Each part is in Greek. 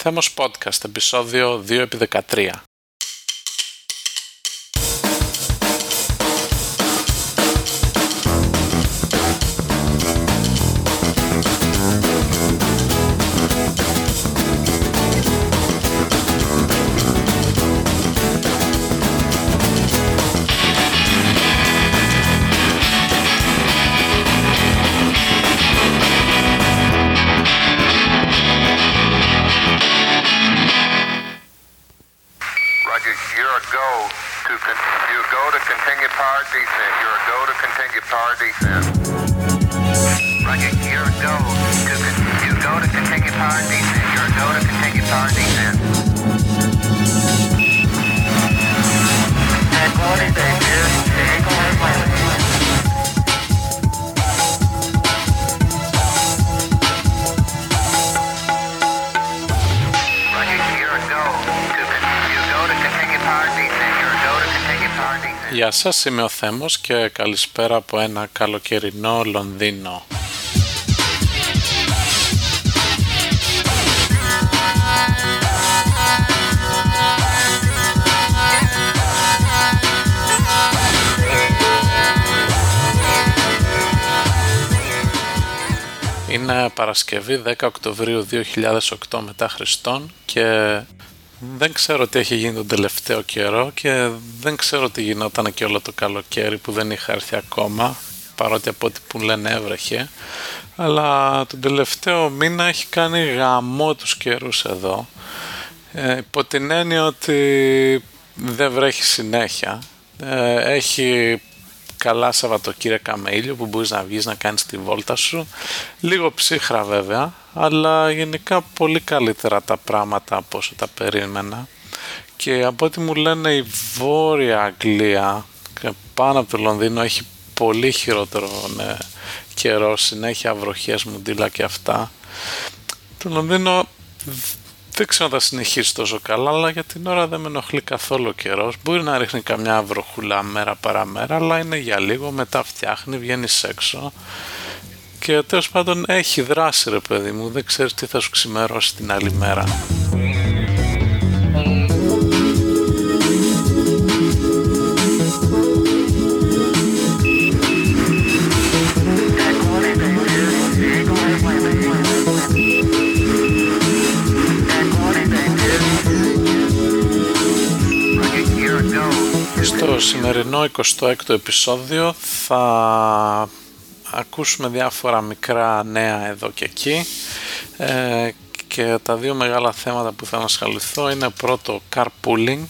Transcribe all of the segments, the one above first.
Θέμος Podcast, επεισόδιο 2 επί 13. Σας, είμαι ο Θέμος και καλησπέρα από ένα καλοκαιρινό Λονδίνο. Είναι Παρασκευή 10 Οκτωβρίου 2008 μετά Χριστόν και δεν ξέρω τι έχει γίνει τον τελευταίο καιρό και δεν ξέρω τι γινόταν και όλο το καλοκαίρι που δεν είχα έρθει ακόμα παρότι από ό,τι που λένε έβρεχε. Αλλά τον τελευταίο μήνα έχει κάνει γαμό τους καιρούς εδώ. Ε, υπό την έννοια ότι δεν βρέχει συνέχεια. Ε, έχει καλά Σαββατοκύριακα με ήλιο που μπορείς να βγεις να κάνεις τη βόλτα σου. Λίγο ψύχρα βέβαια αλλά γενικά πολύ καλύτερα τα πράγματα από όσο τα περίμενα. Και από ό,τι μου λένε η Βόρεια Αγγλία και πάνω από το Λονδίνο έχει πολύ χειρότερο ναι, καιρό συνέχεια βροχές μουντίλα και αυτά. Το Λονδίνο δεν ξέρω αν θα συνεχίσει τόσο καλά, αλλά για την ώρα δεν με ενοχλεί καθόλου ο καιρός. Μπορεί να ρίχνει καμιά βροχούλα μέρα παραμέρα, αλλά είναι για λίγο, μετά φτιάχνει, βγαίνει έξω. Και τέλος πάντων έχει δράση, ρε παιδί μου. Δεν ξέρεις τι θα σου ξημερώσει την άλλη μέρα. Στο σημερινό 26ο επεισόδιο θα ακούσουμε διάφορα μικρά νέα εδώ και εκεί. Ε, και τα δύο μεγάλα θέματα που θα ασχοληθώ είναι πρώτο carpooling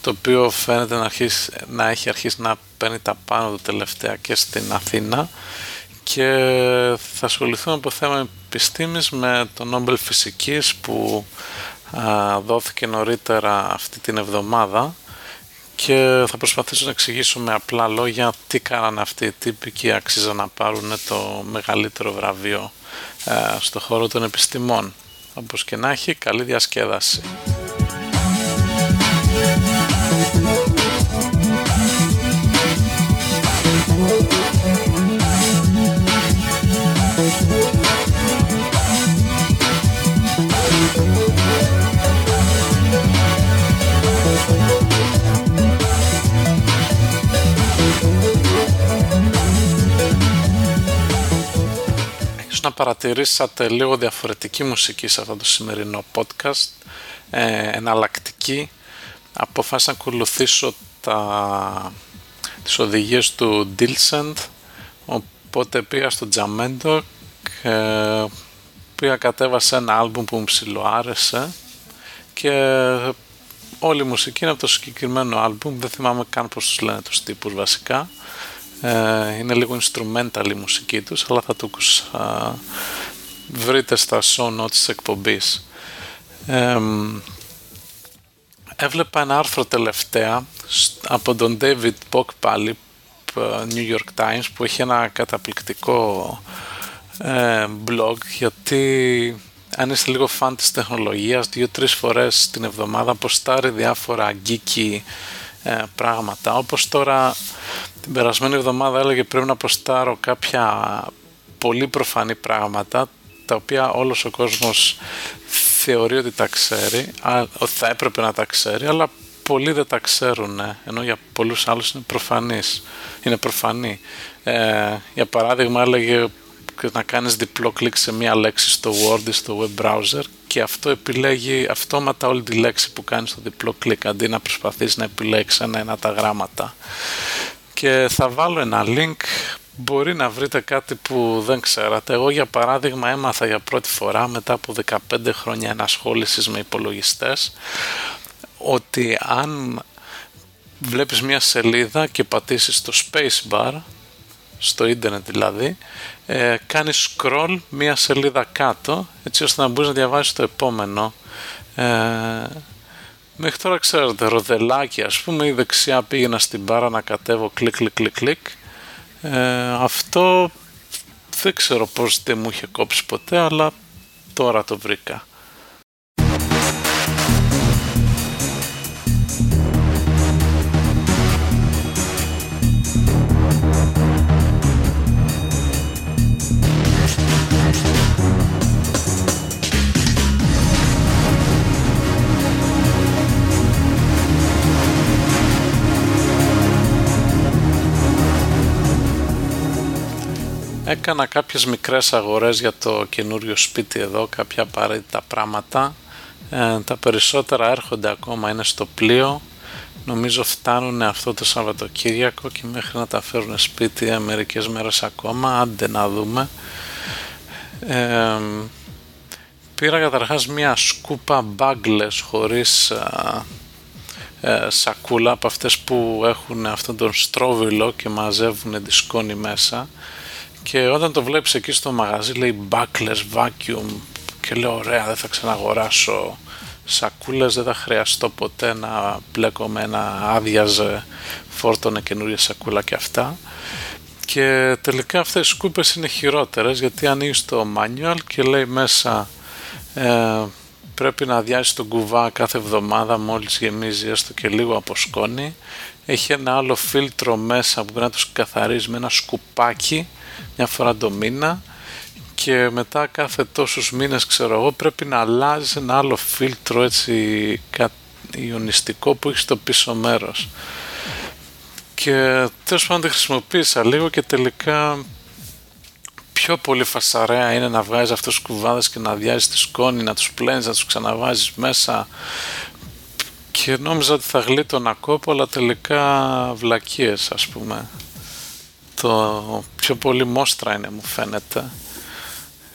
το οποίο φαίνεται να, αρχίσει, να έχει αρχίσει να παίρνει τα πάνω του τελευταία και στην Αθήνα. Και θα ασχοληθούμε από θέμα επιστήμης με το Νόμπελ Φυσικής που α, δόθηκε νωρίτερα αυτή την εβδομάδα και θα προσπαθήσω να εξηγήσω με απλά λόγια τι κάνανε αυτοί οι τύποι και αξίζαν να πάρουν το μεγαλύτερο βραβείο ε, στο χώρο των επιστημών. Όπως και να έχει, καλή διασκέδαση. Παρατηρήσατε λίγο διαφορετική μουσική σε αυτό το σημερινό podcast, ε, εναλλακτική. Αποφάσισα να ακολουθήσω τα, τις οδηγίες του Dilsend, οπότε πήγα στο Jamendo και πήγα κατέβασα ένα άλμπουμ που μου ψιλοάρεσε και όλη η μουσική είναι από το συγκεκριμένο άλμπουμ, δεν θυμάμαι καν πώς τους λένε τους τύπους βασικά. Ε, είναι λίγο instrumental η μουσική τους, αλλά θα το α, βρείτε στα show notes της εκπομπής. Ε, έβλεπα ένα άρθρο τελευταία σ- από τον David Bock πάλι, π- New York Times, που έχει ένα καταπληκτικό ε, blog, γιατί αν είστε λίγο φαν της τεχνολογίας, δύο-τρεις φορές την εβδομάδα αποστάρει διάφορα geeky ε, πράγματα. Όπως τώρα την περασμένη εβδομάδα έλεγε πρέπει να αποστάρω κάποια πολύ προφανή πράγματα τα οποία όλος ο κόσμος θεωρεί ότι τα ξέρει, ότι θα έπρεπε να τα ξέρει, αλλά πολλοί δεν τα ξέρουν, ενώ για πολλούς άλλους είναι προφανής. Είναι προφανή. Ε, για παράδειγμα έλεγε να κάνεις διπλό κλικ σε μία λέξη στο Word ή στο web browser και αυτό επιλέγει αυτόματα όλη τη λέξη που κάνεις στο διπλό κλικ αντί να προσπαθείς να επιλέξεις ένα-ένα τα γράμματα. Και θα βάλω ένα link μπορεί να βρείτε κάτι που δεν ξέρατε. Εγώ για παράδειγμα έμαθα για πρώτη φορά μετά από 15 χρόνια ενασχόλησης με υπολογιστές ότι αν βλέπεις μια σελίδα και πατήσεις το spacebar στο ίντερνετ δηλαδή ε, κάνεις scroll μια σελίδα κάτω έτσι ώστε να μπορείς να διαβάσεις το επόμενο ε, μέχρι τώρα ξέρετε ροδελάκι ας πούμε η δεξιά πήγαινα στην μπάρα να κατέβω κλικ κλικ κλικ κλικ. Ε, αυτό δεν ξέρω πως δεν μου είχε κόψει ποτέ αλλά τώρα το βρήκα Έκανα κάποιες μικρές αγορές για το καινούριο σπίτι εδώ, κάποια απαραίτητα πράγματα. Ε, τα περισσότερα έρχονται ακόμα, είναι στο πλοίο. Νομίζω φτάνουν αυτό το Σαββατοκύριακο και μέχρι να τα φέρουν σπίτι μερικές μέρες ακόμα, άντε να δούμε. Ε, πήρα καταρχάς μια σκούπα μπάγκλες χωρίς ε, σακούλα από αυτές που έχουν αυτόν τον στρόβιλο και μαζεύουν τη σκόνη μέσα και όταν το βλέπεις εκεί στο μαγαζί λέει backless vacuum και λέω ωραία δεν θα ξαναγοράσω σακούλες δεν θα χρειαστώ ποτέ να μπλέκω με ένα άδειαζε φόρτωνε καινούργια σακούλα και αυτά και τελικά αυτές οι σκούπες είναι χειρότερες γιατί ανοίγεις το manual και λέει μέσα ε, πρέπει να αδειάσει τον κουβά κάθε εβδομάδα μόλις γεμίζει έστω και λίγο από σκόνη έχει ένα άλλο φίλτρο μέσα που πρέπει να το καθαρίζεις με ένα σκουπάκι μια φορά το μήνα και μετά κάθε τόσους μήνες ξέρω εγώ πρέπει να αλλάζει ένα άλλο φίλτρο έτσι ιονιστικό που έχει στο πίσω μέρος. Και τέλος πάντων τη χρησιμοποίησα λίγο και τελικά πιο πολύ φασαρέα είναι να βγάζεις αυτούς τους κουβάδες και να αδειάζεις τη σκόνη, να τους πλένεις, να τους ξαναβάζεις μέσα. Και νόμιζα ότι θα γλίτωνα κόπο αλλά τελικά βλακίες ας πούμε το πιο πολύ μόστρα είναι μου φαίνεται.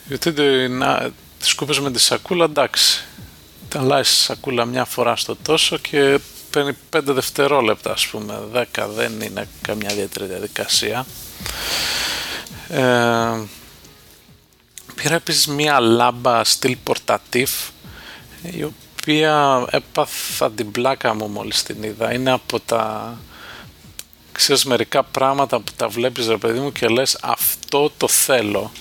Γιατί να, τη σκούπες με τη σακούλα εντάξει. Τα αλλάζει σακούλα μια φορά στο τόσο και παίρνει 5 δευτερόλεπτα ας πούμε. 10 δεν είναι καμιά ιδιαίτερη διαδικασία. Ε, πήρα επίσης μια λάμπα στυλ πορτατίφ η οποία έπαθα την πλάκα μου μόλις την είδα. Είναι από τα ξέρεις μερικά πράγματα που τα βλέπεις ρε παιδί μου και λες αυτό το θέλω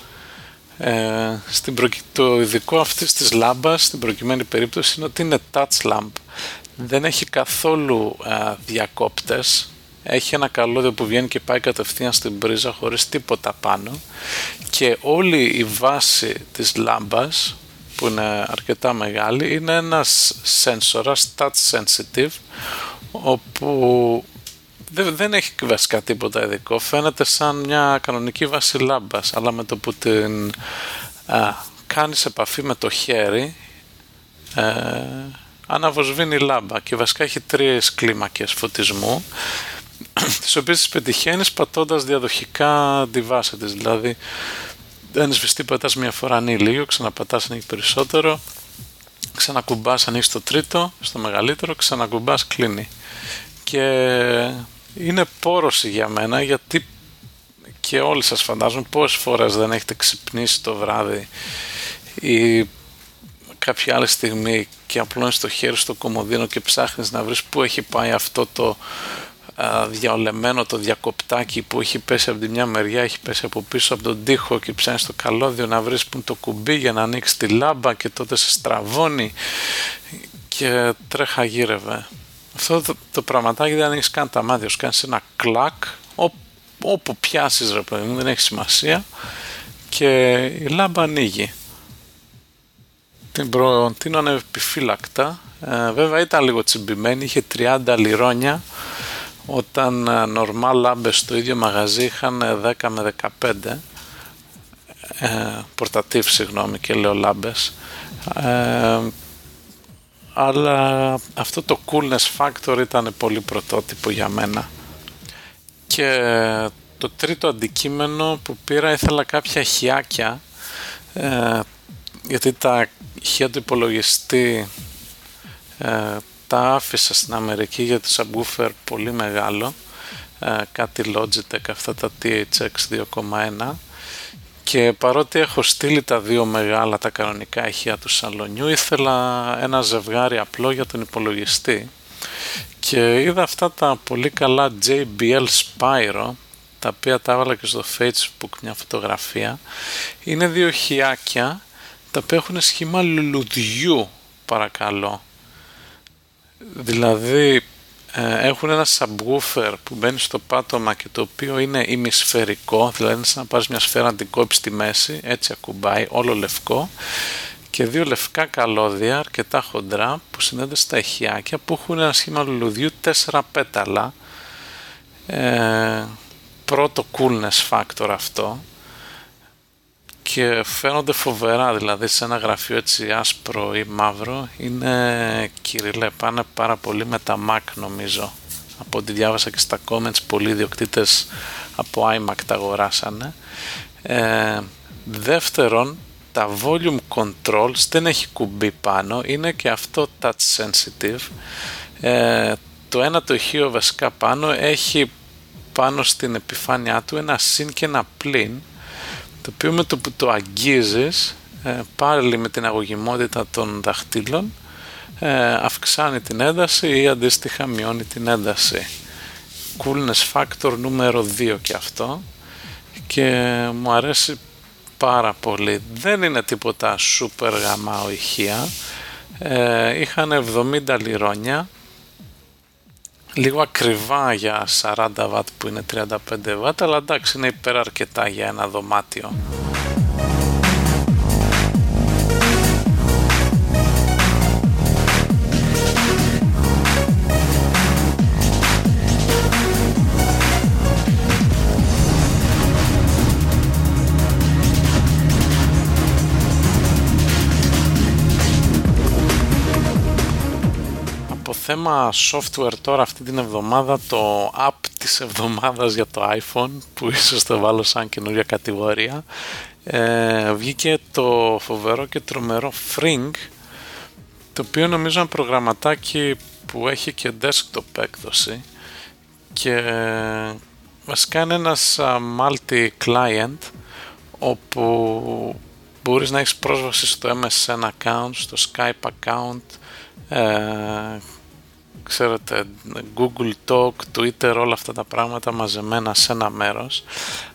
ε, στην το ειδικό αυτής της λάμπας στην προκειμένη περίπτωση είναι ότι είναι touch lamp. Δεν έχει καθόλου ε, διακόπτες. Έχει ένα καλώδιο που βγαίνει και πάει κατευθείαν στην πρίζα χωρίς τίποτα πάνω. Και όλη η βάση της λάμπας που είναι αρκετά μεγάλη είναι ένας σένσορας touch sensitive όπου δεν, δεν έχει βασικά τίποτα ειδικό. Φαίνεται σαν μια κανονική βάση λάμπας, αλλά με το που την α, κάνεις επαφή με το χέρι ε, αναβοσβήνει η λάμπα και βασικά έχει τρεις κλίμακες φωτισμού τις οποίες τις πετυχαίνεις πατώντας διαδοχικά τη βάση της δηλαδή δεν σβηστεί πατάς μια φορά ανοίγει λίγο ξαναπατάς ανοίγει περισσότερο ξανακουμπάς ανοίγεις το τρίτο στο μεγαλύτερο ξανακουμπάς κλείνει και είναι πόρωση για μένα γιατί και όλοι σας φαντάζουν πόσες φορές δεν έχετε ξυπνήσει το βράδυ ή κάποια άλλη στιγμή και απλώνεις το χέρι στο κομμωδίνο και ψάχνεις να βρεις πού έχει πάει αυτό το α, διαολεμένο το διακοπτάκι που έχει πέσει από τη μια μεριά, έχει πέσει από πίσω από τον τοίχο και ψάχνεις το καλώδιο να βρεις που είναι το κουμπί για να ανοίξεις τη λάμπα και τότε σε στραβώνει και τρέχα γύρευε αυτό το, το πραγματάκι δεν ανοίξει καν τα μάτια σου. Κάνεις ένα κλακ όπου πιάσεις ρε παιδί μου, δεν έχει σημασία και η λάμπα ανοίγει. την προτείνω επιφύλακτα. Ε, βέβαια ήταν λίγο τσιμπημένη, είχε 30 λιρόνια όταν νορμάλ λάμπες στο ίδιο μαγαζί είχαν 10 με 15 ε, πορτατίβ συγγνώμη και λέω λάμπες ε, αλλά αυτό το coolness factor ήταν πολύ πρωτότυπο για μένα. Και το τρίτο αντικείμενο που πήρα ήθελα κάποια χιάκια ε, γιατί τα ηχεία του υπολογιστή ε, τα άφησα στην Αμερική για το subwoofer πολύ μεγάλο ε, κάτι Logitech αυτά τα THX 2.1 και παρότι έχω στείλει τα δύο μεγάλα τα κανονικά ηχεία του σαλονιού ήθελα ένα ζευγάρι απλό για τον υπολογιστή. Και είδα αυτά τα πολύ καλά JBL Spyro τα οποία τα έβαλα και στο facebook μια φωτογραφία. Είναι δύο χιάκια τα οποία έχουν σχήμα λουλουδιού παρακαλώ. Δηλαδή ε, έχουν ένα subwoofer που μπαίνει στο πάτωμα και το οποίο είναι ημισφαιρικό δηλαδή είναι σαν να πάρεις μια σφαίρα να την κόψεις στη μέση έτσι ακουμπάει όλο λευκό και δύο λευκά καλώδια αρκετά χοντρά που συνδέονται στα ηχιάκια που έχουν ένα σχήμα λουλουδιού τέσσερα πέταλα. Ε, πρώτο coolness factor αυτό και φαίνονται φοβερά δηλαδή σε ένα γραφείο έτσι άσπρο ή μαύρο είναι κυριλέ πάνε πάρα πολύ με τα Mac νομίζω. Από ό,τι διάβασα και στα comments πολλοί διοκτήτες από iMac τα αγοράσανε. Ε, δεύτερον τα volume controls δεν έχει κουμπί πάνω είναι και αυτό touch sensitive. Ε, το ένα το ηχείο βασικά πάνω έχει πάνω στην επιφάνειά του ένα συν και ένα πλήν το οποίο με το που το αγγίζεις ε, πάλι με την αγωγημότητα των δαχτύλων ε, αυξάνει την ένταση ή αντίστοιχα μειώνει την ένταση. Coolness factor νούμερο 2 και αυτό. Και μου αρέσει πάρα πολύ. Δεν είναι τίποτα super γαμάο ηχεία. Ε, είχαν 70 λιρόνια λίγο ακριβά για 40 W που είναι 35 W αλλά εντάξει είναι υπεραρκετά για ένα δωμάτιο. Θέμα software τώρα αυτή την εβδομάδα το app της εβδομάδας για το iPhone που ίσως το βάλω σαν καινούρια κατηγορία ε, βγήκε το φοβερό και τρομερό Fring το οποίο νομίζω είναι προγραμματάκι που έχει και desktop έκδοση και βασικά είναι ένας multi-client όπου μπορείς να έχεις πρόσβαση στο MSN account, στο Skype account ε, ξέρετε, Google Talk, Twitter, όλα αυτά τα πράγματα μαζεμένα σε ένα μέρος,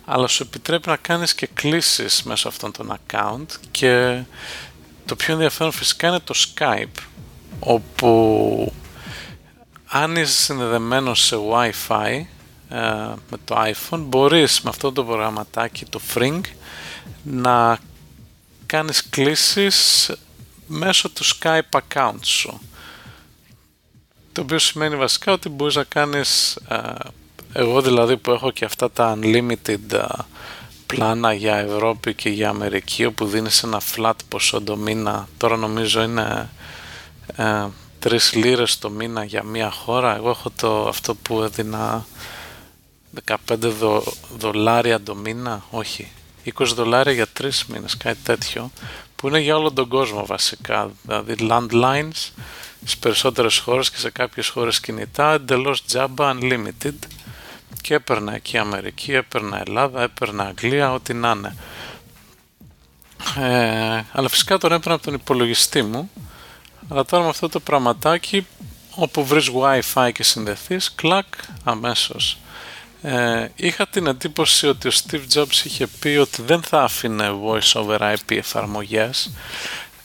αλλά σου επιτρέπει να κάνεις και κλήσεις μέσω αυτών των account και το πιο ενδιαφέρον φυσικά είναι το Skype, όπου αν είσαι συνδεδεμένος σε Wi-Fi ε, με το iPhone, μπορείς με αυτό το προγραμματάκι, το Fring, να κάνεις κλήσεις μέσω του Skype account σου το οποίο σημαίνει βασικά ότι μπορείς να κάνεις εγώ δηλαδή που έχω και αυτά τα unlimited πλάνα για Ευρώπη και για Αμερική όπου δίνεις ένα flat ποσό το μήνα τώρα νομίζω είναι ε, 3 λίρες το μήνα για μία χώρα εγώ έχω το, αυτό που έδινα 15 δο, δολάρια το μήνα όχι 20 δολάρια για 3 μήνες κάτι τέτοιο που είναι για όλο τον κόσμο βασικά δηλαδή landlines στις περισσότερες χώρες και σε κάποιες χώρες κινητά εντελώς τζάμπα unlimited. Και έπαιρνα εκεί Αμερική, έπαιρνα Ελλάδα, έπαιρνα Αγγλία, ό,τι να είναι. Ε, αλλά φυσικά τον έπαιρνα από τον υπολογιστή μου. Αλλά τώρα με αυτό το πραγματάκι όπου βρεις wifi και συνδεθείς κλακ αμέσως. Ε, είχα την εντύπωση ότι ο Steve Jobs είχε πει ότι δεν θα άφηνε voice over IP εφαρμογές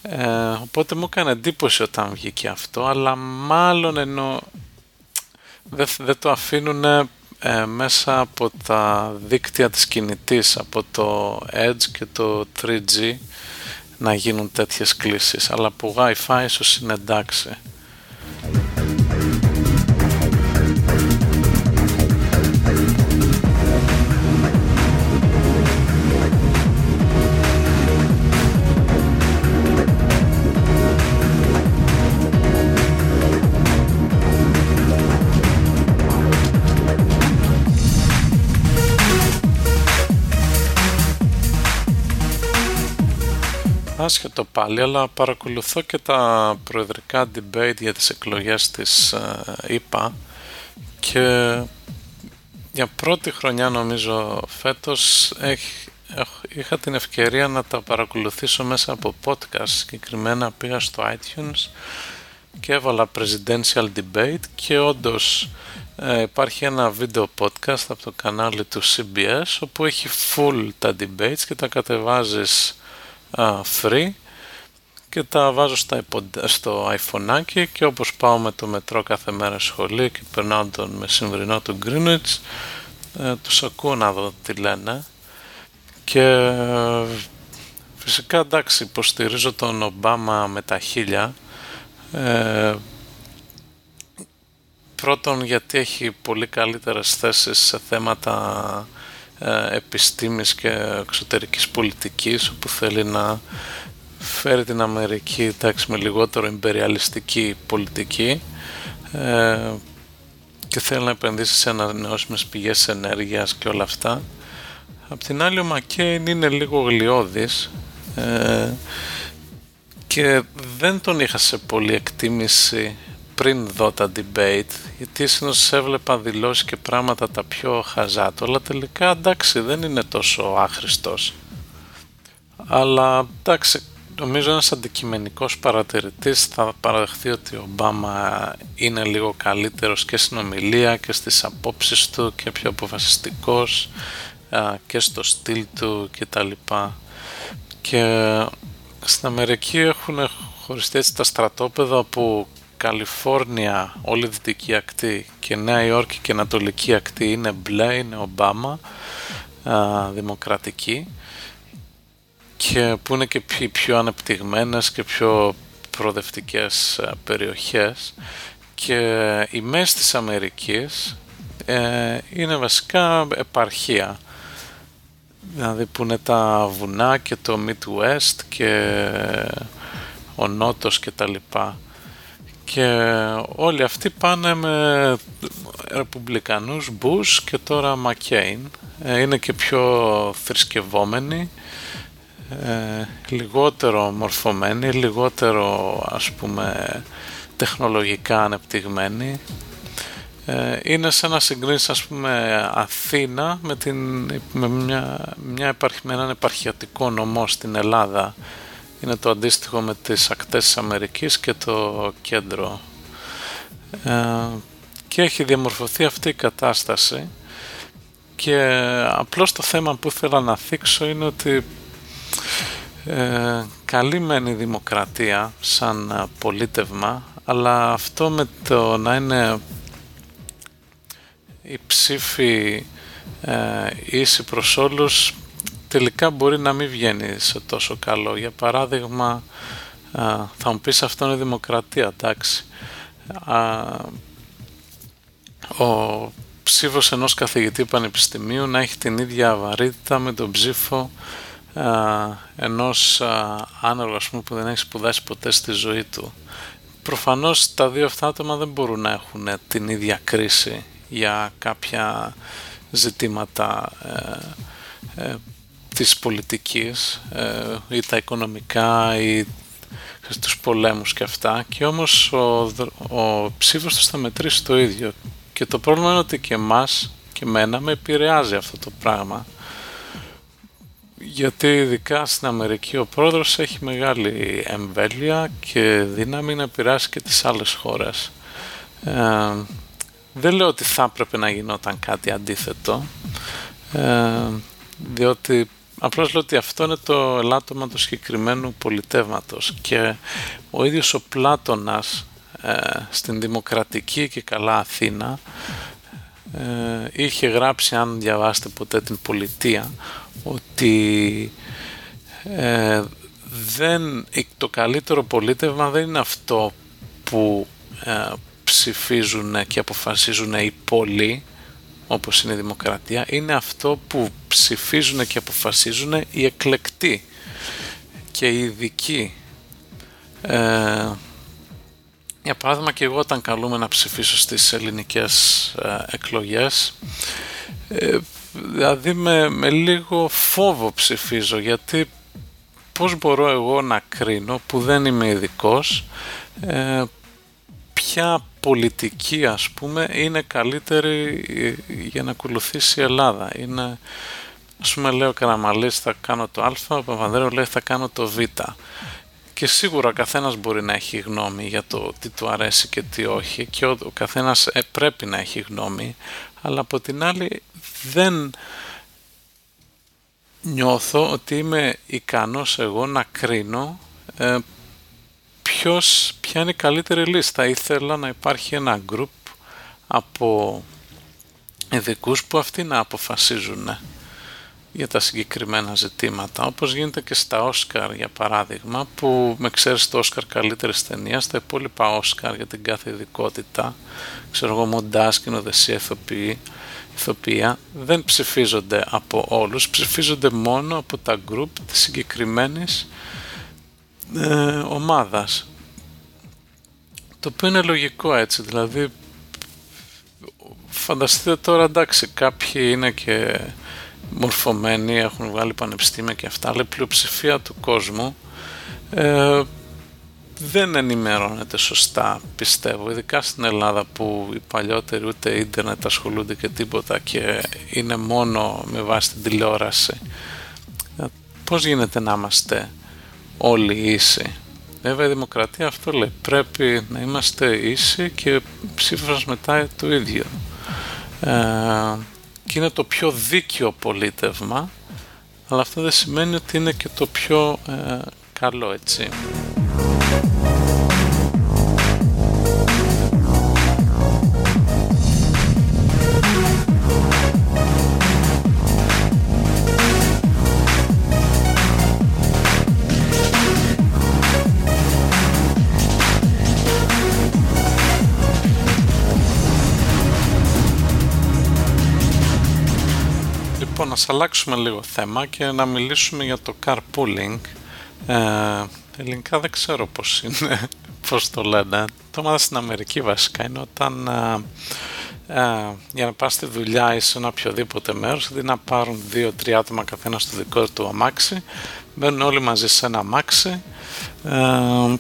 ε, οπότε μου έκανε εντύπωση όταν βγήκε αυτό, αλλά μάλλον ενώ δεν, δεν το αφήνουν ε, μέσα από τα δίκτυα της κινητής, από το Edge και το 3G, να γίνουν τέτοιες κλήσεις. Αλλά που Wi-Fi ίσως είναι εντάξει άσχετο πάλι, αλλά παρακολουθώ και τα προεδρικά debate για τις εκλογές της ΕΠΑ και για πρώτη χρονιά νομίζω φέτος είχα την ευκαιρία να τα παρακολουθήσω μέσα από podcast. Συγκεκριμένα πήγα στο iTunes και έβαλα presidential debate και όντως ε, υπάρχει ένα βίντεο podcast από το κανάλι του CBS όπου έχει full τα debates και τα κατεβάζεις free. Και τα βάζω στα, στο iPhone και όπως πάω με το μετρό κάθε μέρα σχολείο και περνάω τον μεσημβρινό του Greenwich ε, τους ακούω να δω τι λένε. Και φυσικά εντάξει υποστηρίζω τον Ομπάμα με τα χίλια. Ε, πρώτον γιατί έχει πολύ καλύτερες θέσεις σε θέματα ε, επιστήμης και εξωτερικής πολιτικής όπου θέλει να φέρει την Αμερική εντάξει, με λιγότερο εμπεριαλιστική πολιτική ε, και θέλει να επενδύσει σε ανανεώσιμες πηγές ενέργειας και όλα αυτά. Απ' την άλλη ο Μακέιν είναι λίγο γλιώδης ε, και δεν τον είχα σε πολύ εκτίμηση πριν δω τα debate γιατί συνήθως έβλεπα δηλώσεις και πράγματα τα πιο χαζάτο αλλά τελικά εντάξει δεν είναι τόσο άχρηστος. Αλλά εντάξει νομίζω ένας αντικειμενικός παρατηρητής θα παραδεχθεί ότι ο Ομπάμα είναι λίγο καλύτερος και στην ομιλία και στις απόψεις του και πιο αποφασιστικός και στο στυλ του και τα λοιπά και στην Αμερική έχουν χωριστεί έτσι τα στρατόπεδα που Καλιφόρνια, όλη η δυτική ακτή και Νέα Υόρκη και Ανατολική ακτή είναι μπλε, είναι Ομπάμα, δημοκρατική και που είναι και πιο, πιο ανεπτυγμένες και πιο προοδευτικές περιοχές. Και η μέση της Αμερικής ε, είναι βασικά επαρχία. Δηλαδή που είναι τα βουνά και το Midwest και ο Νότος και τα λοιπά και όλοι αυτοί πάνε με ρεπουμπλικανούς Μπούς και τώρα Μακέιν. Ε, είναι και πιο θρησκευόμενοι ε, λιγότερο μορφωμένοι λιγότερο ας πούμε τεχνολογικά ανεπτυγμένοι. Ε, είναι σαν να συγκρίνεις ας πούμε Αθήνα με, την, με, μια, μια με έναν επαρχιατικό νομό στην Ελλάδα είναι το αντίστοιχο με τις ακτές της Αμερικής και το κέντρο. Ε, και έχει διαμορφωθεί αυτή η κατάσταση. Και απλώς το θέμα που ήθελα να θίξω είναι ότι ε, καλή μεν η δημοκρατία σαν πολίτευμα αλλά αυτό με το να είναι η ψήφη ε, ίση προς όλους τελικά μπορεί να μην βγαίνει σε τόσο καλό. Για παράδειγμα, θα μου πεις αυτό είναι δημοκρατία, εντάξει. Ο ψήφος ενός καθηγητή πανεπιστημίου να έχει την ίδια βαρύτητα με τον ψήφο ενός άνεργου ας πούμε, που δεν έχει σπουδάσει ποτέ στη ζωή του. Προφανώς τα δύο αυτά άτομα δεν μπορούν να έχουν την ίδια κρίση για κάποια ζητήματα ε, ε, της πολιτικής ε, ή τα οικονομικά ή στους πολέμους και αυτά. Και όμως ο, ο ψήφος τους θα μετρήσει το ίδιο. Και το πρόβλημα είναι ότι και εμάς και εμένα με επηρεάζει αυτό το πράγμα. Γιατί ειδικά στην Αμερική ο πρόεδρος έχει μεγάλη εμβέλεια και δύναμη να επηρεάσει και τις άλλες χώρες. Ε, δεν λέω ότι θα έπρεπε να γινόταν κάτι αντίθετο ε, διότι Απλώς λέω ότι αυτό είναι το ελάττωμα του συγκεκριμένου πολιτεύματος και ο ίδιος ο Πλάτωνας ε, στην δημοκρατική και καλά Αθήνα ε, είχε γράψει, αν διαβάσετε ποτέ την πολιτεία, ότι ε, δεν, το καλύτερο πολίτευμα δεν είναι αυτό που ε, ψηφίζουν και αποφασίζουν οι πολλοί όπως είναι η δημοκρατία είναι αυτό που ψηφίζουν και αποφασίζουν οι εκλεκτοί και οι ειδικοί. Ε, για παράδειγμα και εγώ όταν καλούμε να ψηφίσω στις ελληνικές ε, εκλογές ε, δηλαδή με, με λίγο φόβο ψηφίζω γιατί πώς μπορώ εγώ να κρίνω που δεν είμαι ειδικός, ε, ποια πολιτική ας πούμε είναι καλύτερη για να ακολουθήσει η Ελλάδα. Είναι, ας πούμε λέει ο Καραμαλής θα κάνω το α, ο Παπανδρέου λέει θα κάνω το β. Και σίγουρα ο καθένας μπορεί να έχει γνώμη για το τι του αρέσει και τι όχι και ο, ο καθένας ε, πρέπει να έχει γνώμη αλλά από την άλλη δεν νιώθω ότι είμαι ικανός εγώ να κρίνω ε, ποιος, ποια είναι η καλύτερη λίστα. Ήθελα να υπάρχει ένα group από ειδικούς που αυτοί να αποφασίζουν για τα συγκεκριμένα ζητήματα, όπως γίνεται και στα Όσκαρ για παράδειγμα, που με ξέρεις το Όσκαρ καλύτερης ταινίας, στα υπόλοιπα Όσκαρ για την κάθε ειδικότητα, ξέρω εγώ μοντάς, σκηνοδεσία, ηθοποιή, ηθοποιία, δεν ψηφίζονται από όλους, ψηφίζονται μόνο από τα group της συγκεκριμένης ε, ομάδας. Το οποίο είναι λογικό έτσι, δηλαδή φανταστείτε τώρα εντάξει κάποιοι είναι και μορφωμένοι, έχουν βγάλει πανεπιστήμια και αυτά, αλλά η πλειοψηφία του κόσμου ε, δεν ενημερώνεται σωστά πιστεύω, ειδικά στην Ελλάδα που οι παλιότεροι ούτε ίντερνετ ασχολούνται και τίποτα και είναι μόνο με βάση την τηλεόραση. Ε, πώς γίνεται να είμαστε όλοι ίσοι; Βέβαια η δημοκρατία αυτό λέει, πρέπει να είμαστε ίσοι και ψήφος μετά το ίδιο. Ε, και είναι το πιο δίκαιο πολίτευμα, αλλά αυτό δεν σημαίνει ότι είναι και το πιο ε, καλό έτσι. Λοιπόν, να αλλάξουμε λίγο θέμα και να μιλήσουμε για το carpooling. Ε, ελληνικά δεν ξέρω πώς είναι, πώς το λένε. Το μάθα στην Αμερική βασικά είναι όταν ε, ε, για να πας στη δουλειά ή σε ένα οποιοδήποτε μέρος αντί να πάρουν δύο-τρία άτομα καθένας στο δικό του αμάξι μπαίνουν όλοι μαζί σε ένα αμάξι ε,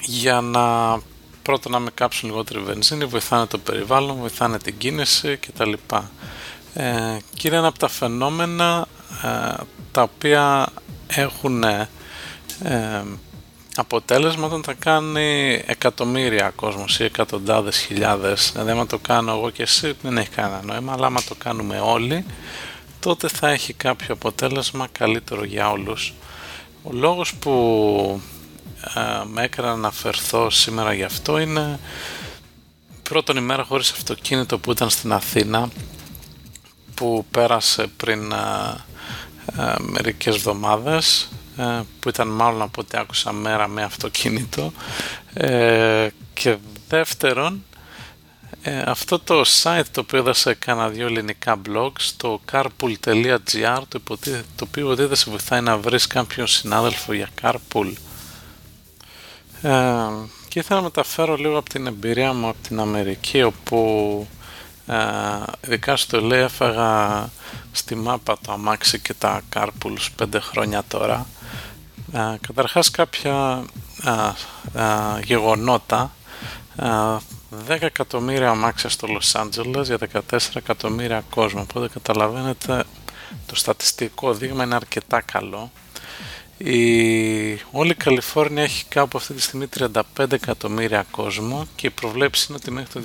για να πρώτα να με κάψουν λιγότερη βενζίνη, βοηθάνε το περιβάλλον, βοηθάνε την κίνηση κτλ. Ε, και είναι ένα από τα φαινόμενα ε, τα οποία έχουν ε, αποτέλεσμα όταν τα κάνει εκατομμύρια κόσμος ή εκατοντάδες χιλιάδες δηλαδή άμα το κάνω εγώ και εσύ δεν έχει κανένα νόημα αλλά άμα το κάνουμε όλοι τότε θα έχει κάποιο αποτέλεσμα καλύτερο για όλους. Ο λόγος που ε, με έκανα να αναφερθώ σήμερα γι' αυτό είναι πρώτον ημέρα χωρίς αυτοκίνητο που ήταν στην Αθήνα που πέρασε πριν α, α, μερικές εβδομάδες που ήταν μάλλον από ό,τι άκουσα μέρα με αυτοκίνητο. Ε, και δεύτερον ε, αυτό το site το οποίο έδωσε κάνα δύο ελληνικά blogs το carpool.gr το, το οποίο δεν σε βοηθάει να βρεις κάποιον συνάδελφο για carpool. Ε, και ήθελα να μεταφέρω λίγο από την εμπειρία μου από την Αμερική όπου ειδικά στο λέει έφαγα στη μάπα το αμάξι και τα κάρπουλς πέντε χρόνια τώρα. Καταρχάς κάποια γεγονότα. 10 εκατομμύρια αμάξια στο Λος Άντζελες για 14 εκατομμύρια κόσμο. Οπότε καταλαβαίνετε το στατιστικό δείγμα είναι αρκετά καλό. Η όλη η Καλιφόρνια έχει κάπου αυτή τη στιγμή 35 εκατομμύρια κόσμο και η προβλέψη είναι ότι μέχρι το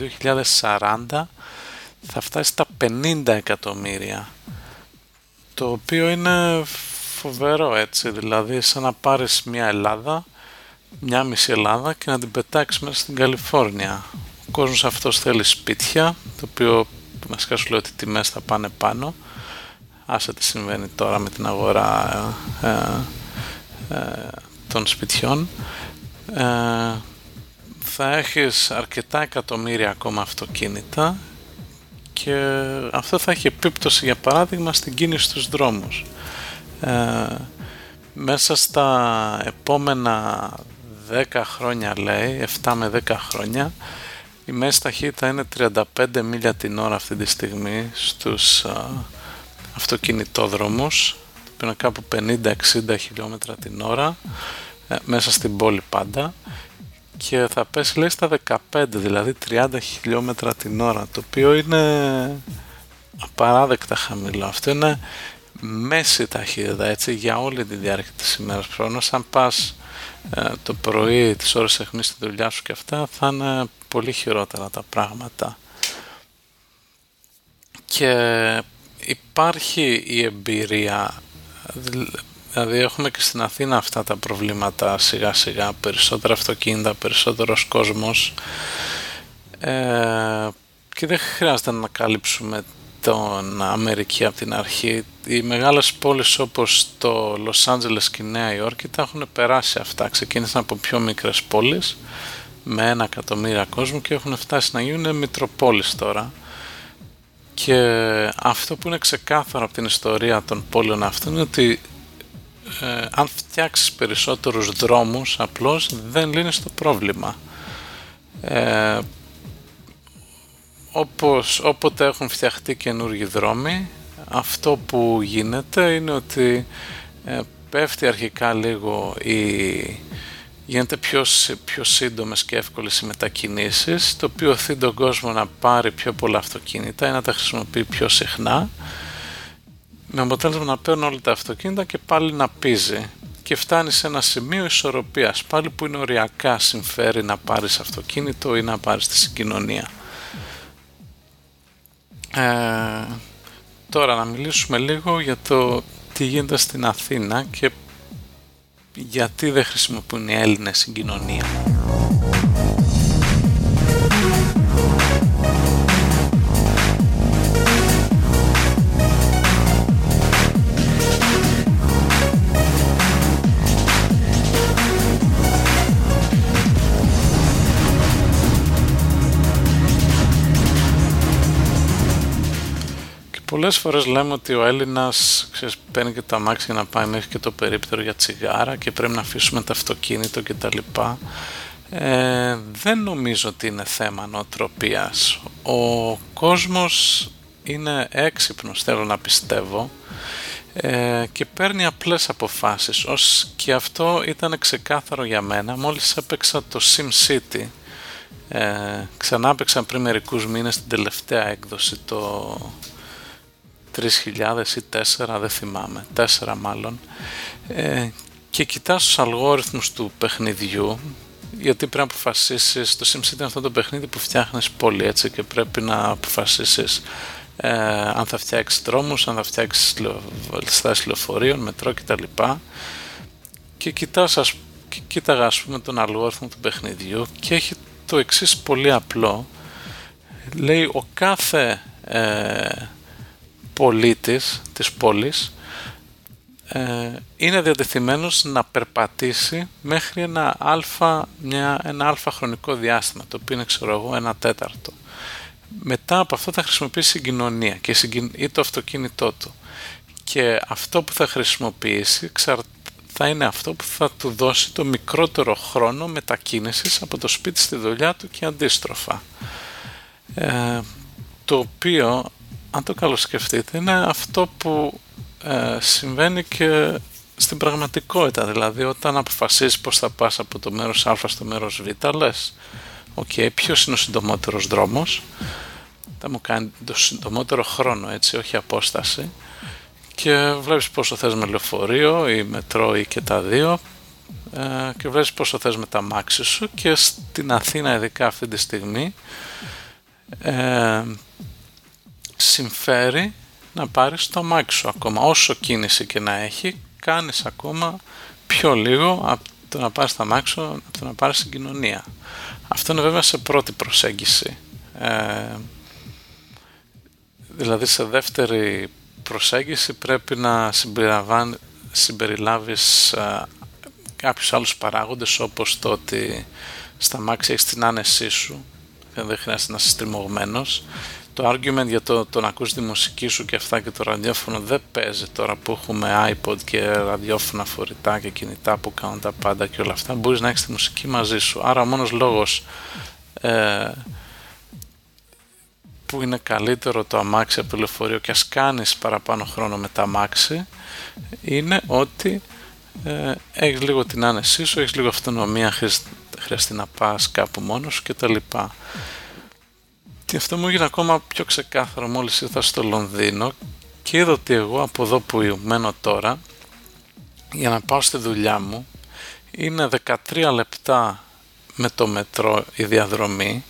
2040 θα φτάσει στα 50 εκατομμύρια. Το οποίο είναι φοβερό έτσι. Δηλαδή σαν να πάρεις μια Ελλάδα μια μισή Ελλάδα και να την πετάξεις μέσα στην Καλιφόρνια. Ο κόσμος αυτός θέλει σπίτια το οποίο μας σου λέω ότι οι τιμές θα πάνε πάνω. Άσε τι συμβαίνει τώρα με την αγορά ε, ε των σπιτιών. Θα έχεις αρκετά εκατομμύρια ακόμα αυτοκίνητα και αυτό θα έχει επίπτωση για παράδειγμα στην κίνηση στους δρόμους. Ε, μέσα στα επόμενα 10 χρόνια λέει, 7 με 10 χρόνια, η μέση ταχύτητα είναι 35 μίλια την ώρα αυτή τη στιγμή στους α, αυτοκινητόδρομους, που είναι κάπου 50-60 χιλιόμετρα την ώρα, ε, μέσα στην πόλη πάντα και θα πέσει λέει στα 15, δηλαδή 30 χιλιόμετρα την ώρα, το οποίο είναι απαράδεκτα χαμηλό. Αυτό είναι μέση ταχύτητα, έτσι, για όλη τη διάρκεια της ημέρας. Προφανώς αν πας ε, το πρωί, τις ώρες εχμής στη δουλειά σου και αυτά, θα είναι πολύ χειρότερα τα πράγματα. Και υπάρχει η εμπειρία Δηλαδή έχουμε και στην Αθήνα αυτά τα προβλήματα σιγά σιγά, περισσότερα αυτοκίνητα, περισσότερος κόσμος ε, και δεν χρειάζεται να καλύψουμε τον Αμερική από την αρχή. Οι μεγάλες πόλεις όπως το Λος Άντζελες και η Νέα Υόρκη τα έχουν περάσει αυτά. Ξεκίνησαν από πιο μικρές πόλεις με ένα εκατομμύρια κόσμου και έχουν φτάσει να γίνουν μητροπόλεις τώρα. Και αυτό που είναι ξεκάθαρο από την ιστορία των πόλεων αυτών είναι ότι ε, αν φτιάξεις περισσότερους δρόμους απλώς δεν λύνεις το πρόβλημα. Ε, όπως, όποτε έχουν φτιαχτεί καινούργιοι δρόμοι αυτό που γίνεται είναι ότι ε, πέφτει αρχικά λίγο η, γίνεται πιο, πιο σύντομες και εύκολες οι μετακινήσεις το οποίο οθεί τον κόσμο να πάρει πιο πολλά αυτοκίνητα ή να τα χρησιμοποιεί πιο συχνά με αποτέλεσμα να παίρνουν όλα τα αυτοκίνητα και πάλι να πίζει και φτάνει σε ένα σημείο ισορροπίας πάλι που είναι οριακά συμφέρει να πάρεις αυτοκίνητο ή να πάρεις τη συγκοινωνία. Ε, τώρα να μιλήσουμε λίγο για το τι γίνεται στην Αθήνα και γιατί δεν χρησιμοποιούν οι Έλληνες συγκοινωνία. Πολλές φορές λέμε ότι ο Έλληνας ξέρεις, παίρνει και τα μάξι για να πάει μέχρι και το περίπτερο για τσιγάρα και πρέπει να αφήσουμε το αυτοκίνητο κτλ. Ε, δεν νομίζω ότι είναι θέμα νοοτροπίας. Ο κόσμος είναι έξυπνος, θέλω να πιστεύω, ε, και παίρνει απλές αποφάσεις. Ως και αυτό ήταν ξεκάθαρο για μένα μόλις έπαιξα το SimCity. Ε, ξανά έπαιξα πριν μερικούς μήνες την τελευταία έκδοση το 3.000 ή 4, δεν θυμάμαι, 4 μάλλον, ε, και κοιτάς τους αλγόριθμους του παιχνιδιού, γιατί πρέπει να αποφασίσεις, το SimCity είναι αυτό το παιχνίδι που φτιάχνεις πολύ έτσι και πρέπει να αποφασίσεις ε, αν θα φτιάξεις δρόμους, αν θα φτιάξεις στάσεις λεωφορείων, μετρό κτλ. Και κοιτάς, ας, και κοίταγα ας πούμε τον αλγόριθμο του παιχνιδιού και έχει το εξής πολύ απλό. Λέει ο κάθε ε, πολίτης της πόλης ε, είναι διατεθειμένος να περπατήσει μέχρι ένα αλφα, μια, ένα αλφα χρονικό διάστημα, το οποίο είναι ξέρω εγώ ένα τέταρτο. Μετά από αυτό θα χρησιμοποιήσει συγκοινωνία και ή το αυτοκίνητό του. Και αυτό που θα χρησιμοποιήσει θα είναι αυτό που θα του δώσει το μικρότερο χρόνο μετακίνησης από το σπίτι στη δουλειά του και αντίστροφα. Ε, το οποίο αν το καλοσκεφτείτε, είναι αυτό που ε, συμβαίνει και στην πραγματικότητα. Δηλαδή, όταν αποφασίζεις πώς θα πας από το μέρος Α στο μέρος Β, λες, OK, okay, ποιος είναι ο συντομότερος δρόμος, θα μου κάνει το συντομότερο χρόνο, έτσι, όχι απόσταση, και βλέπεις πόσο θες με λεωφορείο ή μετρό ή και τα δύο, ε, και βλέπεις πόσο θες με τ' αμάξι σου και στην Αθήνα ειδικά αυτή τη στιγμή ε, συμφέρει να πάρεις το αμάξι σου ακόμα. Όσο κίνηση και να έχει, κάνεις ακόμα πιο λίγο από το να πάρεις το αμάξι σου, από το να πάρεις την κοινωνία. Αυτό είναι βέβαια σε πρώτη προσέγγιση. Ε, δηλαδή σε δεύτερη προσέγγιση πρέπει να συμπεριλάβεις ε, κάποιους άλλους παράγοντες όπως το ότι στα μάξι έχεις την άνεσή σου δεν χρειάζεται να είσαι στριμωγμένος το argument για το, το να ακούς τη μουσική σου και αυτά και το ραδιόφωνο δεν παίζει τώρα που έχουμε iPod και ραδιόφωνα φορητά και κινητά που κάνουν τα πάντα και όλα αυτά μπορείς να έχεις τη μουσική μαζί σου άρα ο μόνος λόγος ε, που είναι καλύτερο το αμάξι από το λεωφορείο και ας κάνεις παραπάνω χρόνο με τα αμάξι είναι ότι ε, έχεις λίγο την άνεσή σου, έχεις λίγο αυτονομία, χρειαστεί να πας κάπου μόνος και τα λοιπά. Και αυτό μου έγινε ακόμα πιο ξεκάθαρο μόλις ήρθα στο Λονδίνο και είδα ότι εγώ από εδώ που μένω τώρα για να πάω στη δουλειά μου είναι 13 λεπτά με το μετρό η διαδρομή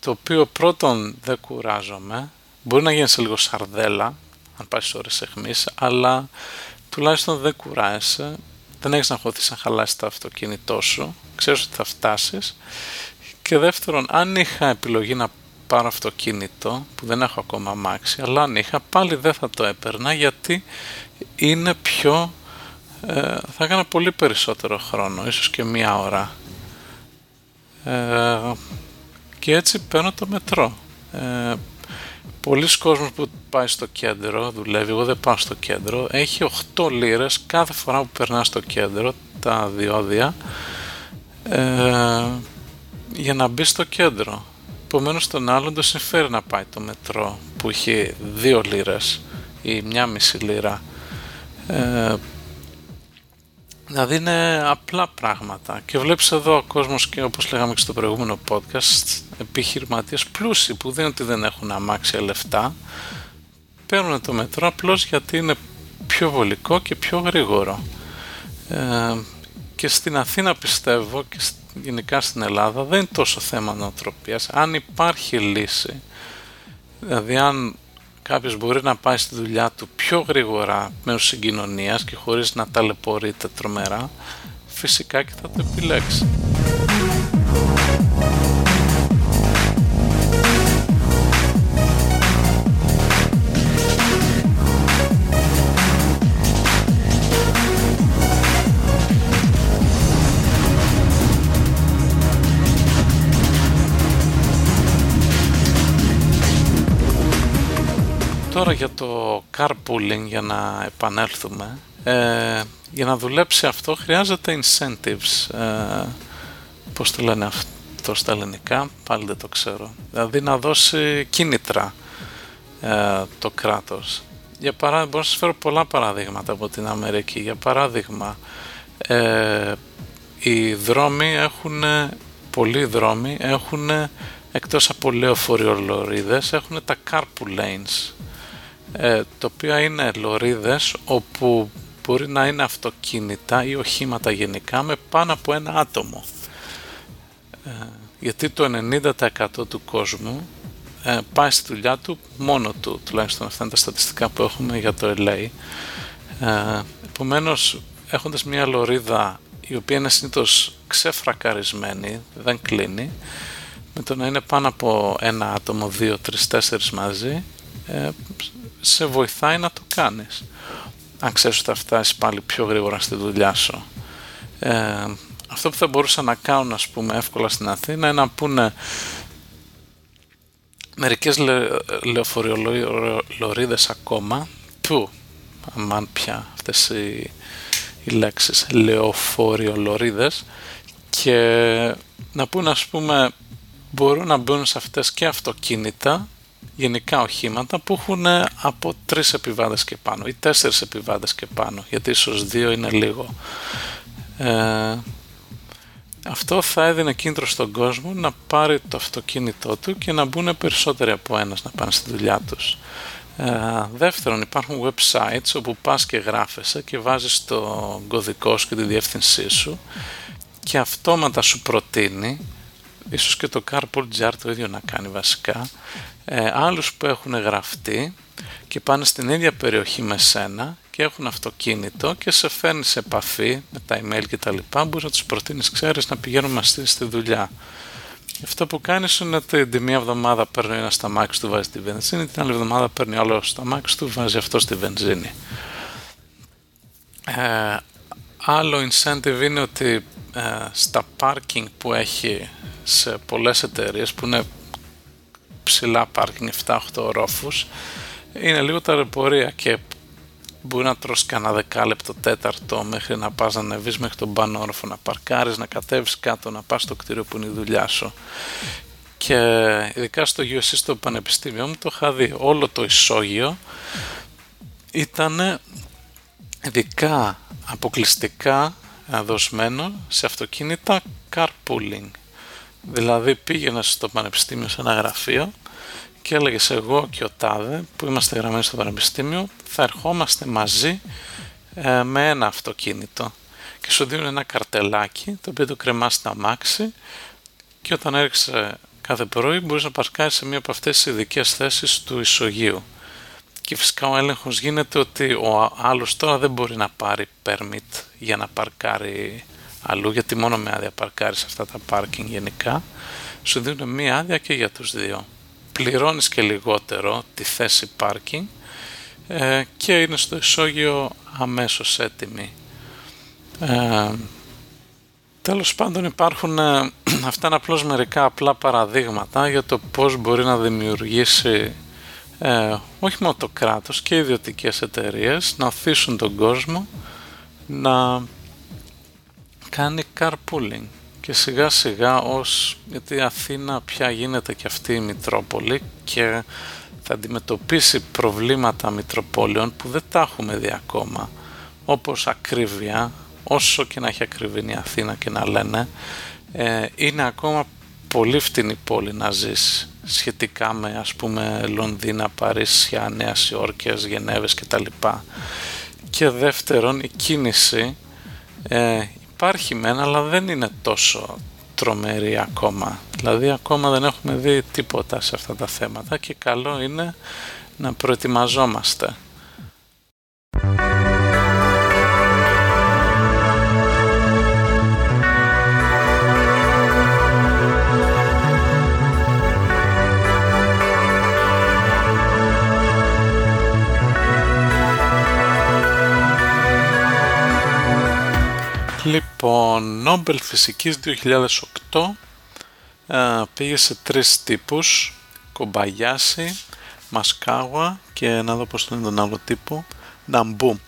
το οποίο πρώτον δεν κουράζομαι. Μπορεί να γίνεις σε λίγο σαρδέλα αν πάει ώρες εχμής αλλά τουλάχιστον δεν κουράζεσαι. Δεν έχεις να χωθείς να χαλάσεις το αυτοκίνητό σου. Ξέρεις ότι θα φτάσεις. Και δεύτερον, αν είχα επιλογή να πάρω αυτοκίνητο, που δεν έχω ακόμα αμάξι, αλλά αν είχα πάλι δεν θα το έπαιρνα γιατί είναι πιο... Ε, θα έκανα πολύ περισσότερο χρόνο, ίσως και μία ώρα. Ε, και έτσι παίρνω το μετρό. Ε, Πολλοί κόσμος που πάει στο κέντρο, δουλεύει, εγώ δεν πάω στο κέντρο, έχει 8 λίρες κάθε φορά που περνά στο κέντρο, τα διόδια, ε, για να μπει στο κέντρο. Επομένως τον άλλον το συμφέρει να πάει το μετρό που έχει δύο λίρες ή μια μισή λίρα. Ε, δηλαδή είναι απλά πράγματα και βλέπεις εδώ ο κόσμος και όπως λέγαμε και στο προηγούμενο podcast επιχειρηματίες πλούσιοι που δεν ότι δεν έχουν αμάξια λεφτά παίρνουν το μετρό απλώς γιατί είναι πιο βολικό και πιο γρήγορο ε, και στην Αθήνα πιστεύω και γενικά στην Ελλάδα δεν είναι τόσο θέμα νοοτροπίας. Αν υπάρχει λύση, δηλαδή αν κάποιος μπορεί να πάει στη δουλειά του πιο γρήγορα με συγκοινωνίας και χωρίς να ταλαιπωρείται τρομερά, φυσικά και θα το επιλέξει. Τώρα για το carpooling για να επανέλθουμε ε, για να δουλέψει αυτό χρειάζεται incentives ε, πώς το λένε αυτό στα ελληνικά πάλι δεν το ξέρω. Δηλαδή να δώσει κίνητρα ε, το κράτος. Για παράδειγμα μπορώ να σας φέρω πολλά παραδείγματα από την Αμερική. Για παράδειγμα ε, οι δρόμοι έχουν πολλοί δρόμοι έχουν εκτός από λεωφοριολορίδες έχουν τα carpool lanes ε, το οποίο είναι λωρίδες όπου μπορεί να είναι αυτοκίνητα ή οχήματα γενικά με πάνω από ένα άτομο. Ε, γιατί το 90% του κόσμου ε, πάει στη δουλειά του μόνο του, τουλάχιστον αυτά είναι τα στατιστικά που έχουμε για το LA. Ε, επομένως, έχοντας μια λωρίδα η οποία είναι συνήθως ξεφρακαρισμένη, δεν κλείνει, με το να είναι πάνω από ένα άτομο, δύο, τρεις, τέσσερις μαζί, ε, σε βοηθάει να το κάνεις αν ξέρεις ότι θα φτάσεις πάλι πιο γρήγορα στη δουλειά σου ε, αυτό που θα μπορούσα να κάνουν ας πούμε εύκολα στην Αθήνα είναι να πούνε μερικές λε, λεωφοριολορίδες ακόμα που αμάν πια αυτές οι, οι λέξεις λεωφοριολορίδες και να πούνε ας πούμε μπορούν να μπουν σε αυτές και αυτοκίνητα γενικά οχήματα που έχουν από τρεις επιβάτες και πάνω ή τέσσερις επιβάτες και πάνω γιατί ίσως δύο είναι λίγο. Ε, αυτό θα έδινε κίνητρο στον κόσμο να πάρει το αυτοκίνητό του και να μπουν περισσότεροι από ένας να πάνε στη δουλειά τους. Ε, δεύτερον υπάρχουν websites όπου πας και γράφεσαι και βάζεις το κωδικό σου και τη διεύθυνσή σου και αυτόματα σου προτείνει ίσως και το Carpool Jar το ίδιο να κάνει βασικά. Ε, άλλους που έχουν γραφτεί και πάνε στην ίδια περιοχή με σένα και έχουν αυτοκίνητο και σε φέρνεις σε επαφή με τα email και τα λοιπά μπορείς να τους προτείνεις ξέρεις να πηγαίνουν μαζί στη δουλειά. Αυτό που κάνεις είναι ότι τη μία εβδομάδα παίρνει ένας στα μάξι του βάζει τη βενζίνη την άλλη εβδομάδα παίρνει άλλο στα μάξι του βάζει αυτό στη βενζίνη. Ε, άλλο incentive είναι ότι ε, στα parking που έχει σε πολλές εταιρείες που είναι ψηλά parking 7-8 ορόφους είναι λίγο τα ρεπορία και μπορεί να τρώσει κανένα δεκάλεπτο τέταρτο μέχρι να πας να ανεβείς μέχρι τον πάνω όροφο να παρκάρεις, να κατέβεις κάτω, να πας στο κτίριο που είναι η δουλειά σου. Και ειδικά στο USC στο πανεπιστήμιο μου το είχα δει όλο το ισόγειο ήταν ειδικά αποκλειστικά δοσμένο σε αυτοκίνητα carpooling. Δηλαδή πήγαινε στο πανεπιστήμιο σε ένα γραφείο και έλεγες εγώ και ο Τάδε που είμαστε γραμμένοι στο πανεπιστήμιο θα ερχόμαστε μαζί ε, με ένα αυτοκίνητο και σου δίνουν ένα καρτελάκι το οποίο το κρεμάς στα αμάξι και όταν έρχεσαι κάθε πρωί μπορείς να παρκάρεις σε μία από αυτές τις ειδικές θέσεις του ισογείου και φυσικά ο έλεγχος γίνεται ότι ο άλλος τώρα δεν μπορεί να πάρει permit για να παρκάρει αλλού γιατί μόνο με άδεια παρκάρεις σε αυτά τα parking γενικά σου δίνουν μία άδεια και για τους δύο πληρώνεις και λιγότερο τη θέση parking ε, και είναι στο ισόγειο αμέσως έτοιμη. Ε, τέλος πάντων υπάρχουν ε, αυτά είναι απλώς μερικά απλά παραδείγματα για το πώς μπορεί να δημιουργήσει ε, όχι μόνο το κράτος και οι ιδιωτικές εταιρείες να αφήσουν τον κόσμο να κάνει carpooling και σιγά σιγά ως γιατί η Αθήνα πια γίνεται και αυτή η Μητρόπολη και θα αντιμετωπίσει προβλήματα Μητροπόλεων που δεν τα έχουμε δει ακόμα όπως ακρίβεια όσο και να έχει ακριβήνει η Αθήνα και να λένε ε, είναι ακόμα πολύ φτηνή πόλη να ζεις σχετικά με ας πούμε Λονδίνα, Παρίσια, Νέας Υόρκιας, Γενέβες κτλ. Και δεύτερον η κίνηση ε, υπάρχει μεν αλλά δεν είναι τόσο τρομερή ακόμα. Δηλαδή ακόμα δεν έχουμε δει τίποτα σε αυτά τα θέματα και καλό είναι να προετοιμαζόμαστε. Λοιπόν, Νόμπελ Φυσικής 2008 ε, πήγε σε τρεις τύπους, Κομπαγιάση, Μασκάουα και να δω πώς είναι τον άλλο τύπο, Ναμπού.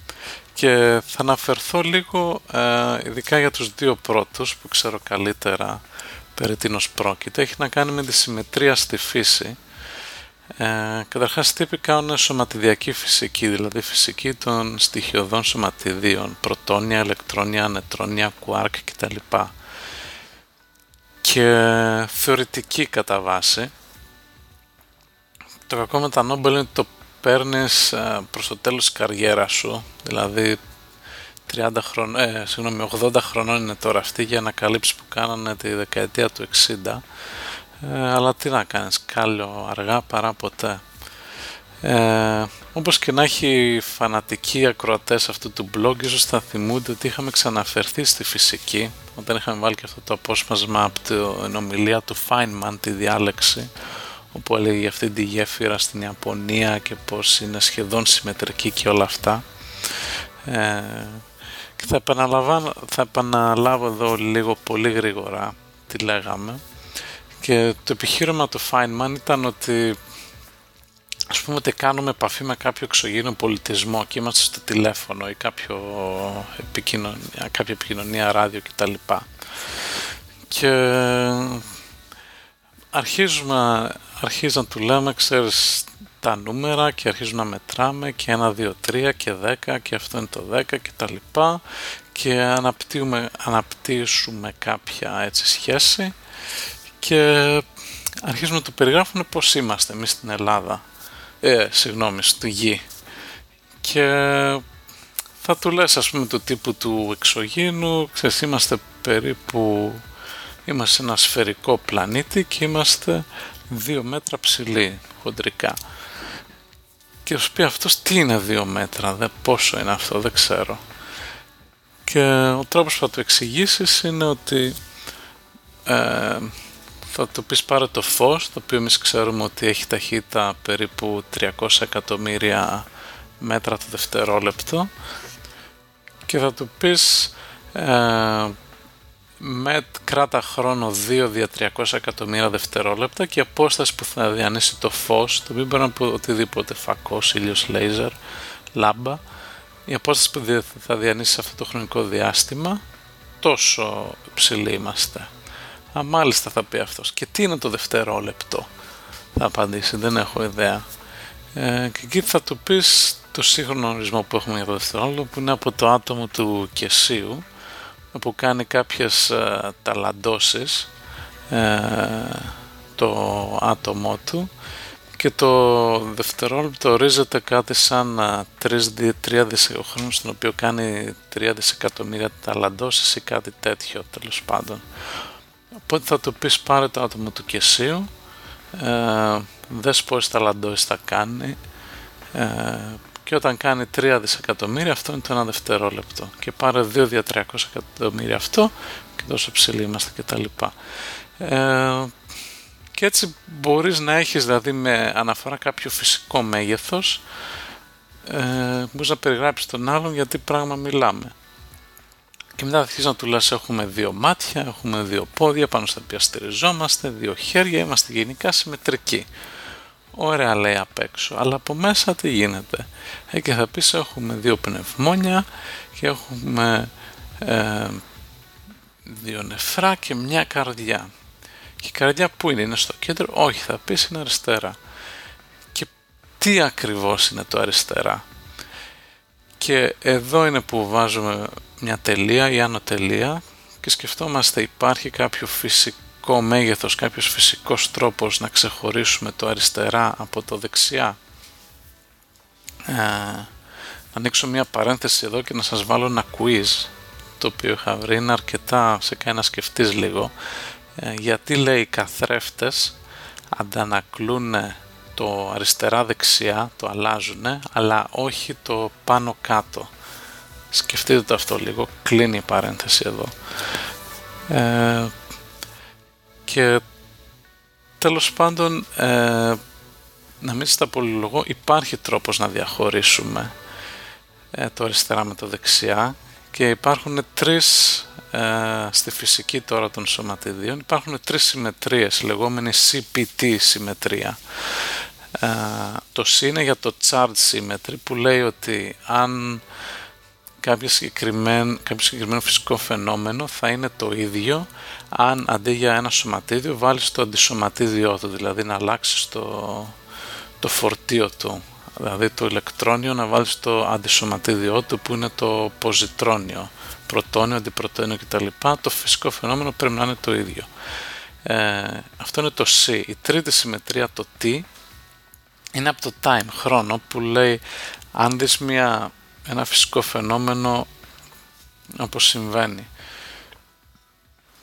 Και θα αναφερθώ λίγο ε, ειδικά για τους δύο πρώτους που ξέρω καλύτερα περί τίνος πρόκειται. Έχει να κάνει με τη συμμετρία στη φύση ε, καταρχάς τύπικα είναι σωματιδιακή φυσική, δηλαδή φυσική των στοιχειωδών σωματιδίων, πρωτόνια, ηλεκτρόνια, νετρόνια, κουάρκ κτλ. Και θεωρητική κατά βάση. Το κακό με τα Νόμπελ είναι ότι το παίρνεις ε, προς το τέλος της καριέρας σου, δηλαδή 30 χρονών, ε, συγγνώμη, 80 χρονών είναι τώρα αυτή για ανακαλύψεις που κάνανε τη δεκαετία του 60 ε, αλλά τι να κάνεις, κάλιο αργά παρά ποτέ. Ε, όπως και να έχει φανατικοί ακροατές αυτού του blog ίσως θα θυμούνται ότι είχαμε ξαναφερθεί στη φυσική όταν είχαμε βάλει και αυτό το απόσπασμα από την ομιλία του Feynman τη διάλεξη όπου έλεγε για αυτή τη γέφυρα στην Ιαπωνία και πως είναι σχεδόν συμμετρική και όλα αυτά ε, και θα, θα επαναλάβω εδώ λίγο πολύ γρήγορα τι λέγαμε και το επιχείρημα του Feynman ήταν ότι ας πούμε ότι κάνουμε επαφή με κάποιο εξωγήινο πολιτισμό και είμαστε στο τηλέφωνο ή κάποιο επικοινωνία, κάποια επικοινωνία ράδιο κτλ. Και αρχίζουμε, αρχίζει να του λέμε, ξέρεις, τα νούμερα και αρχίζουμε να μετράμε και 1, 2, 3 και 10 και αυτό είναι το 10 και τα λοιπά και αναπτύσσουμε κάποια έτσι σχέση και αρχίζουμε να το περιγράφουμε πώς είμαστε εμείς στην Ελλάδα, ε, συγγνώμη, στη γη. Και θα του λες ας πούμε το τύπου του εξωγήινου, ξέρεις είμαστε περίπου, είμαστε σε ένα σφαιρικό πλανήτη και είμαστε δύο μέτρα ψηλοί χοντρικά. Και σου πει αυτός τι είναι δύο μέτρα, δε, πόσο είναι αυτό, δεν ξέρω. Και ο τρόπος που θα του εξηγήσεις είναι ότι ε, θα το πεις πάρε το φως, το οποίο εμείς ξέρουμε ότι έχει ταχύτητα περίπου 300 εκατομμύρια μέτρα το δευτερόλεπτο και θα του πεις ε, με κράτα χρόνο 2 δια 300 εκατομμύρια δευτερόλεπτα και απόσταση που θα διανύσει το φως, το οποίο μπορεί να πω οτιδήποτε φακός, ήλιος, λέιζερ, λάμπα, η απόσταση που θα διανύσει σε αυτό το χρονικό διάστημα, τόσο ψηλοί είμαστε. Α, μάλιστα θα πει αυτός. Και τι είναι το δευτερόλεπτο, θα απαντήσει, δεν έχω ιδέα. Ε, και εκεί θα του πεις το σύγχρονο ορισμό που έχουμε για το δευτερόλεπτο, που είναι από το άτομο του Κεσίου, που κάνει κάποιες ε, ταλαντώσεις ε, το άτομό του και το δευτερόλεπτο ορίζεται κάτι σαν 3, 3 δισεκατομμύρια στον οποίο κάνει 3 δισεκατομμύρια ταλαντώσεις ή κάτι τέτοιο τέλος πάντων. Οπότε θα του πεις πάρε το άτομο του Κεσίου, ε, δες πόσες ταλαντώσεις θα κάνει, ε, και όταν κάνει 3 δισεκατομμύρια αυτό είναι το ένα δευτερόλεπτο και πάρε 2 δια 300 εκατομμύρια αυτό και τόσο ψηλή είμαστε κτλ. Ε, και έτσι μπορείς να έχεις δηλαδή με αναφορά κάποιο φυσικό μέγεθος ε, μπορείς να περιγράψεις τον άλλον γιατί πράγμα μιλάμε. Και μετά θα αρχίσει να του λες έχουμε δύο μάτια, έχουμε δύο πόδια πάνω στα οποία στηριζόμαστε, δύο χέρια, είμαστε γενικά συμμετρικοί. Ωραία λέει απ' έξω, αλλά από μέσα τι γίνεται. Ε, και θα πεις έχουμε δύο πνευμόνια και έχουμε ε, δύο νεφρά και μια καρδιά. Και η καρδιά που είναι, είναι στο κέντρο, όχι θα πεις είναι αριστερά. Και τι ακριβώς είναι το αριστερά; Και εδώ είναι που βάζουμε μια τελεία ή άνω τελεία και σκεφτόμαστε υπάρχει κάποιο φυσικό φυσικό μέγεθος, κάποιος φυσικός τρόπος να ξεχωρίσουμε το αριστερά από το δεξιά; Ε, να ανοίξω μια παρένθεση εδώ και να σας βάλω ένα quiz το οποίο είχα βρει, είναι αρκετά σε κάνει να σκεφτείς λίγο ε, γιατί λέει οι καθρέφτες αντανακλούν το αριστερά δεξιά, το αλλάζουν αλλά όχι το πάνω κάτω σκεφτείτε το αυτό λίγο, κλείνει η παρένθεση εδώ. Ε, και τέλος πάντων ε, να μην στα πολυλογώ υπάρχει τρόπος να διαχωρίσουμε ε, το αριστερά με το δεξιά και υπάρχουν τρεις ε, στη φυσική τώρα των σωματιδίων υπάρχουν τρεις συμμετρίες λεγόμενη CPT συμμετρία. ε, το C είναι για το chart symmetry που λέει ότι αν κάποιος συγκεκριμένο, κάποιο συγκεκριμένο φυσικό φαινόμενο θα είναι το ίδιο αν αντί για ένα σωματίδιο βάλεις το αντισωματίδιό του, δηλαδή να αλλάξεις το, το φορτίο του, δηλαδή το ηλεκτρόνιο να βάλεις το αντισωματίδιό του που είναι το ποζιτρόνιο, πρωτόνιο, αντιπρωτόνιο κτλ. Το φυσικό φαινόμενο πρέπει να είναι το ίδιο. Ε, αυτό είναι το C. Η τρίτη συμμετρία, το T, είναι από το time, χρόνο, που λέει αν δεις μια, ένα φυσικό φαινόμενο όπως συμβαίνει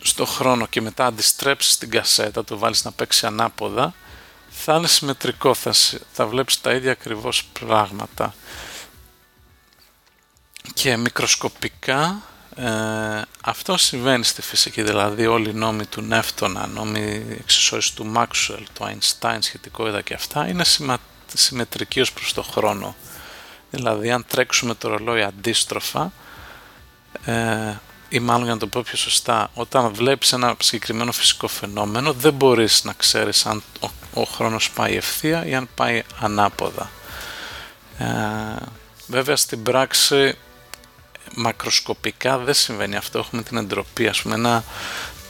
στο χρόνο και μετά αντιστρέψεις την κασέτα, το βάλεις να παίξει ανάποδα, θα είναι συμμετρικό, θα, θα βλέπεις τα ίδια ακριβώς πράγματα. Και μικροσκοπικά ε, αυτό συμβαίνει στη φυσική, δηλαδή όλοι οι νόμοι του Νεύτωνα, νόμοι εξισώσεις του Μάξουελ, του Einstein, σχετικότητα και αυτά, είναι σημα, συμμετρικοί ως προς το χρόνο. Δηλαδή αν τρέξουμε το ρολόι αντίστροφα, ε, ή μάλλον για να το πω πιο σωστά, όταν βλέπεις ένα συγκεκριμένο φυσικό φαινόμενο δεν μπορείς να ξέρεις αν ο, ο χρόνος πάει ευθεία ή αν πάει ανάποδα. Ε, βέβαια στην πράξη μακροσκοπικά δεν συμβαίνει αυτό, έχουμε την εντροπή, ας πούμε ένα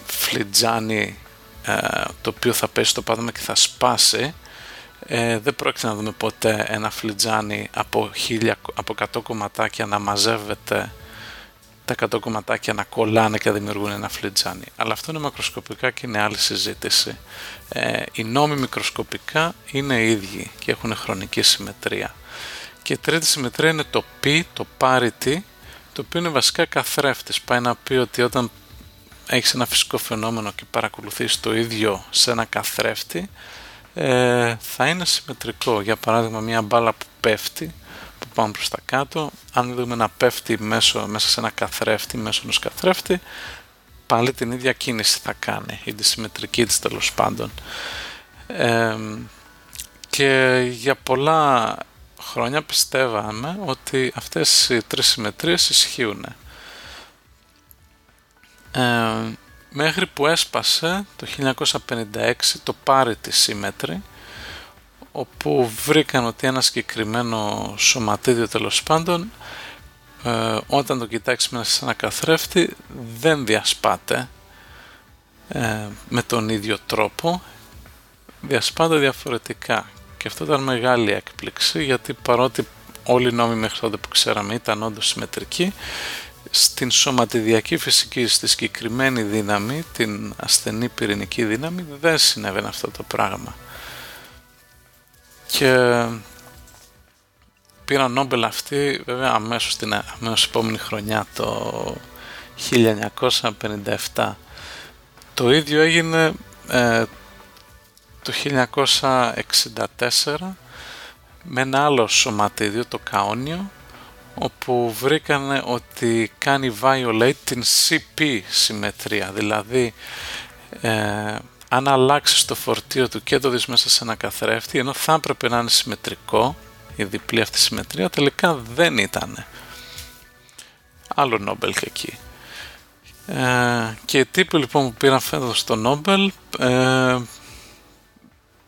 φλιτζάνι ε, το οποίο θα πέσει στο πάτωμα και θα σπάσει ε, δεν πρόκειται να δούμε ποτέ ένα φλιτζάνι από, χίλια, από 100 κομματάκια να μαζεύεται τα 100 κομματάκια να κολλάνε και να δημιουργούν ένα φλιτζάνι. Αλλά αυτό είναι μακροσκοπικά και είναι άλλη συζήτηση. Ε, οι νόμοι μικροσκοπικά είναι ίδιοι και έχουν χρονική συμμετρία. Και η τρίτη συμμετρία είναι το π, το parity, το οποίο είναι βασικά καθρέφτης. Πάει να πει ότι όταν έχεις ένα φυσικό φαινόμενο και παρακολουθείς το ίδιο σε ένα καθρέφτη, ε, θα είναι συμμετρικό. Για παράδειγμα μια μπάλα που πέφτει, που πάμε προς τα κάτω, αν δούμε να πέφτει μέσω, μέσα σε ένα καθρέφτη, μέσω ενός καθρέφτη, πάλι την ίδια κίνηση θα κάνει, η τη συμμετρική της τέλος πάντων. και για πολλά χρόνια πιστεύαμε ότι αυτές οι τρεις συμμετρίες ισχύουν. Ε, μέχρι που έσπασε το 1956 το πάρει τη σύμμετρη όπου βρήκαν ότι ένα συγκεκριμένο σωματίδιο τέλος πάντων ε, όταν το κοιτάξει μέσα σε ένα καθρέφτη δεν διασπάται ε, με τον ίδιο τρόπο διασπάται διαφορετικά και αυτό ήταν μεγάλη έκπληξη γιατί παρότι όλοι οι νόμοι μέχρι τότε που ξέραμε ήταν όντως συμμετρικοί στην σωματιδιακή φυσική, στη συγκεκριμένη δύναμη, την ασθενή πυρηνική δύναμη δεν συνέβαινε αυτό το πράγμα. Και πήραν Νόμπελ αυτή βέβαια αμέσως την αμέσως επόμενη χρονιά το 1957 το ίδιο έγινε ε, το 1964 με ένα άλλο σωματίδιο, το καόνιο, όπου βρήκανε ότι κάνει violate την CP συμμετρία, δηλαδή ε, αν αλλάξεις το φορτίο του και το δεις μέσα σε ένα καθρέφτη, ενώ θα έπρεπε να είναι συμμετρικό, η διπλή αυτή συμμετρία, τελικά δεν ήταν. Άλλο Νόμπελ και εκεί. Ε, και οι τύποι λοιπόν που πήραν φέτος το Νόμπελ ε,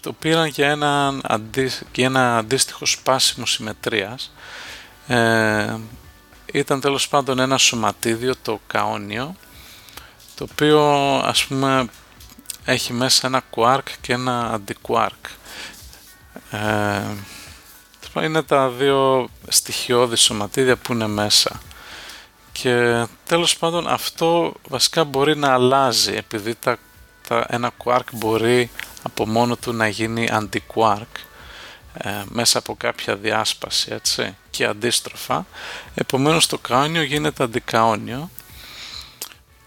το πήραν για ένα, αντί, για ένα αντίστοιχο σπάσιμο συμμετρίας. Ε, ήταν τέλος πάντων ένα σωματίδιο, το καόνιο, το οποίο ας πούμε έχει μέσα ένα quark και ένα αντικουάρκ. Ε, είναι τα δύο στοιχειώδη σωματίδια που είναι μέσα. Και τέλος πάντων αυτό βασικά μπορεί να αλλάζει επειδή τα, τα, ένα quark μπορεί από μόνο του να γίνει αντικουάρκ ε, μέσα από κάποια διάσπαση έτσι, και αντίστροφα. Επομένως το καόνιο γίνεται αντικαόνιο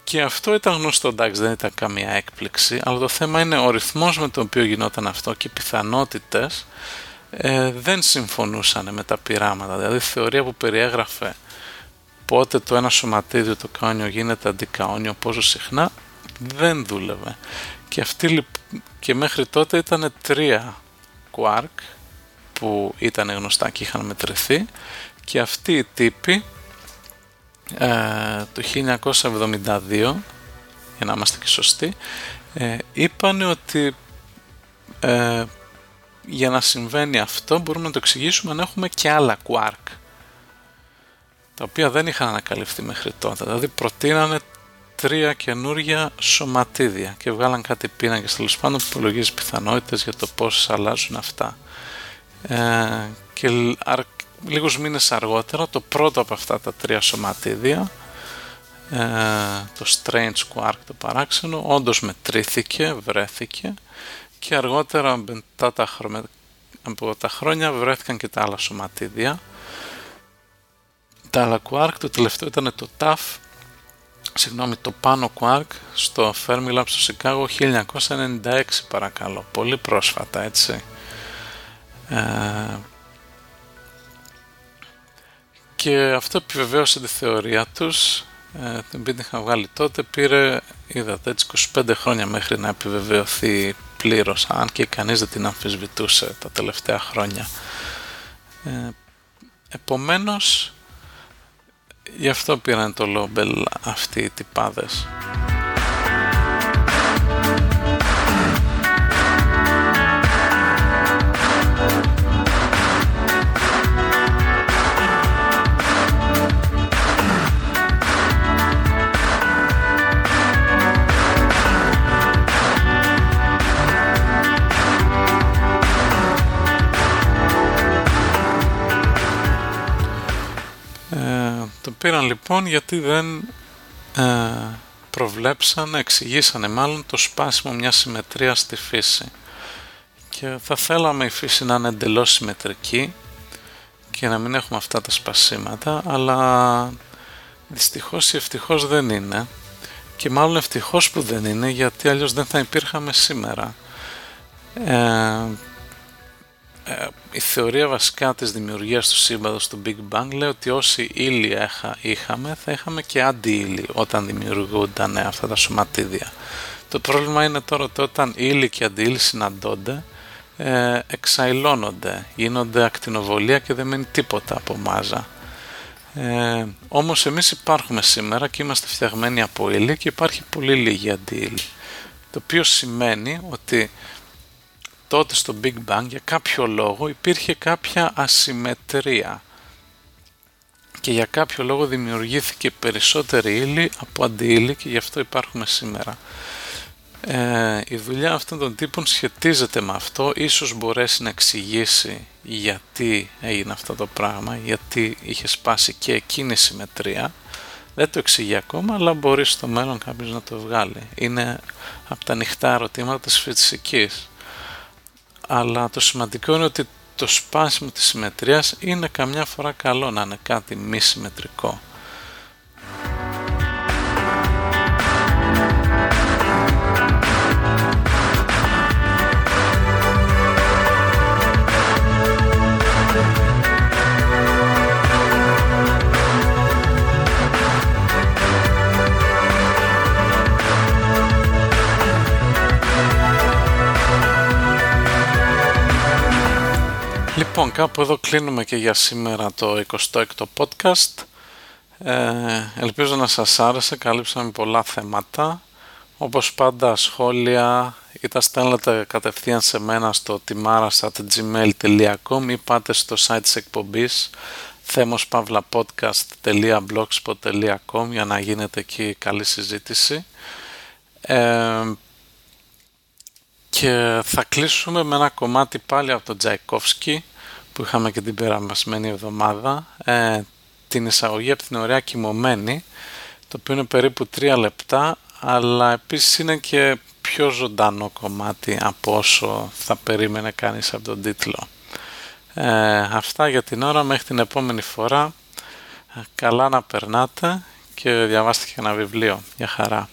και αυτό ήταν γνωστό, εντάξει δεν ήταν καμία έκπληξη, αλλά το θέμα είναι ο ρυθμός με τον οποίο γινόταν αυτό και οι πιθανότητες ε, δεν συμφωνούσαν με τα πειράματα. Δηλαδή η θεωρία που περιέγραφε πότε το ένα σωματίδιο το καόνιο γίνεται αντικαόνιο, πόσο συχνά, δεν δούλευε. Και, αυτή, και μέχρι τότε ήταν τρία quark που ήταν γνωστά και είχαν μετρηθεί. Και αυτοί οι τύποι ε, το 1972 για να είμαστε και σωστοί ε, είπαν ότι ε, για να συμβαίνει αυτό μπορούμε να το εξηγήσουμε αν έχουμε και άλλα quark τα οποία δεν είχαν ανακαλυφθεί μέχρι τότε. Δηλαδή προτείνανε τρία καινούργια σωματίδια και βγάλαν κάτι πίνακες. Τέλος πάντων που υπολογίζεις πιθανότητες για το πώς αλλάζουν αυτά. Ε, και λίγους μήνες αργότερα το πρώτο από αυτά τα τρία σωματίδια ε, το Strange Quark το παράξενο όντως μετρήθηκε, βρέθηκε και αργότερα μετά τα, από τα χρόνια βρέθηκαν και τα άλλα σωματίδια. Τα άλλα Quark, το τελευταίο ήταν το TAF συγγνώμη, το Pano Quark στο Fermilab στο Σικάγο 1996 παρακαλώ, πολύ πρόσφατα έτσι. Ε, και αυτό επιβεβαίωσε τη θεωρία τους. Ε, την οποία είχαν βγάλει τότε πήρε είδατε έτσι 25 χρόνια μέχρι να επιβεβαιωθεί πλήρως αν και κανείς δεν την αμφισβητούσε τα τελευταία χρόνια. Ε, επομένως γι' αυτό πήραν το Λόμπελ αυτοί οι τυπάδες πήραν λοιπόν γιατί δεν ε, προβλέψαν, εξηγήσανε μάλλον το σπάσιμο μιας συμμετρίας στη φύση. Και θα θέλαμε η φύση να είναι εντελώς συμμετρική και να μην έχουμε αυτά τα σπασίματα, αλλά δυστυχώς ή ευτυχώς δεν είναι. Και μάλλον ευτυχώς που δεν είναι, γιατί αλλιώς δεν θα υπήρχαμε σήμερα. Ε, ε, η θεωρία βασικά της δημιουργίας του σύμπαντος του Big Bang λέει ότι όσοι ύλη είχαμε θα είχαμε και αντί-ύλη όταν δημιουργούνταν αυτά τα σωματίδια. Το πρόβλημα είναι τώρα ότι όταν ύλη και αντί-ύλη συναντώνται ε, εξαϊλώνονται, γίνονται ακτινοβολία και δεν μένει τίποτα από μάζα. Ε, όμως εμείς υπάρχουμε σήμερα και είμαστε φτιαγμένοι από ύλη και υπάρχει πολύ λίγη αντίλη. Το οποίο σημαίνει ότι τότε στο Big Bang για κάποιο λόγο υπήρχε κάποια ασυμμετρία και για κάποιο λόγο δημιουργήθηκε περισσότερη ύλη από αντίύλη και γι' αυτό υπάρχουμε σήμερα. Ε, η δουλειά αυτών των τύπων σχετίζεται με αυτό, ίσως μπορέσει να εξηγήσει γιατί έγινε αυτό το πράγμα, γιατί είχε σπάσει και εκείνη η συμμετρία. Δεν το εξηγεί ακόμα, αλλά μπορεί στο μέλλον κάποιος να το βγάλει. Είναι από τα ανοιχτά ερωτήματα της φυσικής. Αλλά το σημαντικό είναι ότι το σπάσιμο της συμμετρίας είναι καμιά φορά καλό να είναι κάτι μη συμμετρικό. Λοιπόν, κάπου εδώ κλείνουμε και για σήμερα το 26ο podcast. Ε, ελπίζω να σας άρεσε, καλύψαμε πολλά θέματα. Όπως πάντα σχόλια ή τα στέλνετε κατευθείαν σε μένα στο timaras.gmail.com ή πάτε στο site της εκπομπής themospavlapodcast.blogspot.com για να γίνεται εκεί καλή συζήτηση. Ε, και θα κλείσουμε με ένα κομμάτι πάλι από τον Τζαϊκόφσκι που είχαμε και την περασμένη εβδομάδα, ε, την εισαγωγή από την ωραία κοιμωμένη, το οποίο είναι περίπου τρία λεπτά, αλλά επίσης είναι και πιο ζωντανό κομμάτι από όσο θα περίμενε κανείς από τον τίτλο. Ε, αυτά για την ώρα, μέχρι την επόμενη φορά. Καλά να περνάτε και διαβάστε και ένα βιβλίο. Για χαρά.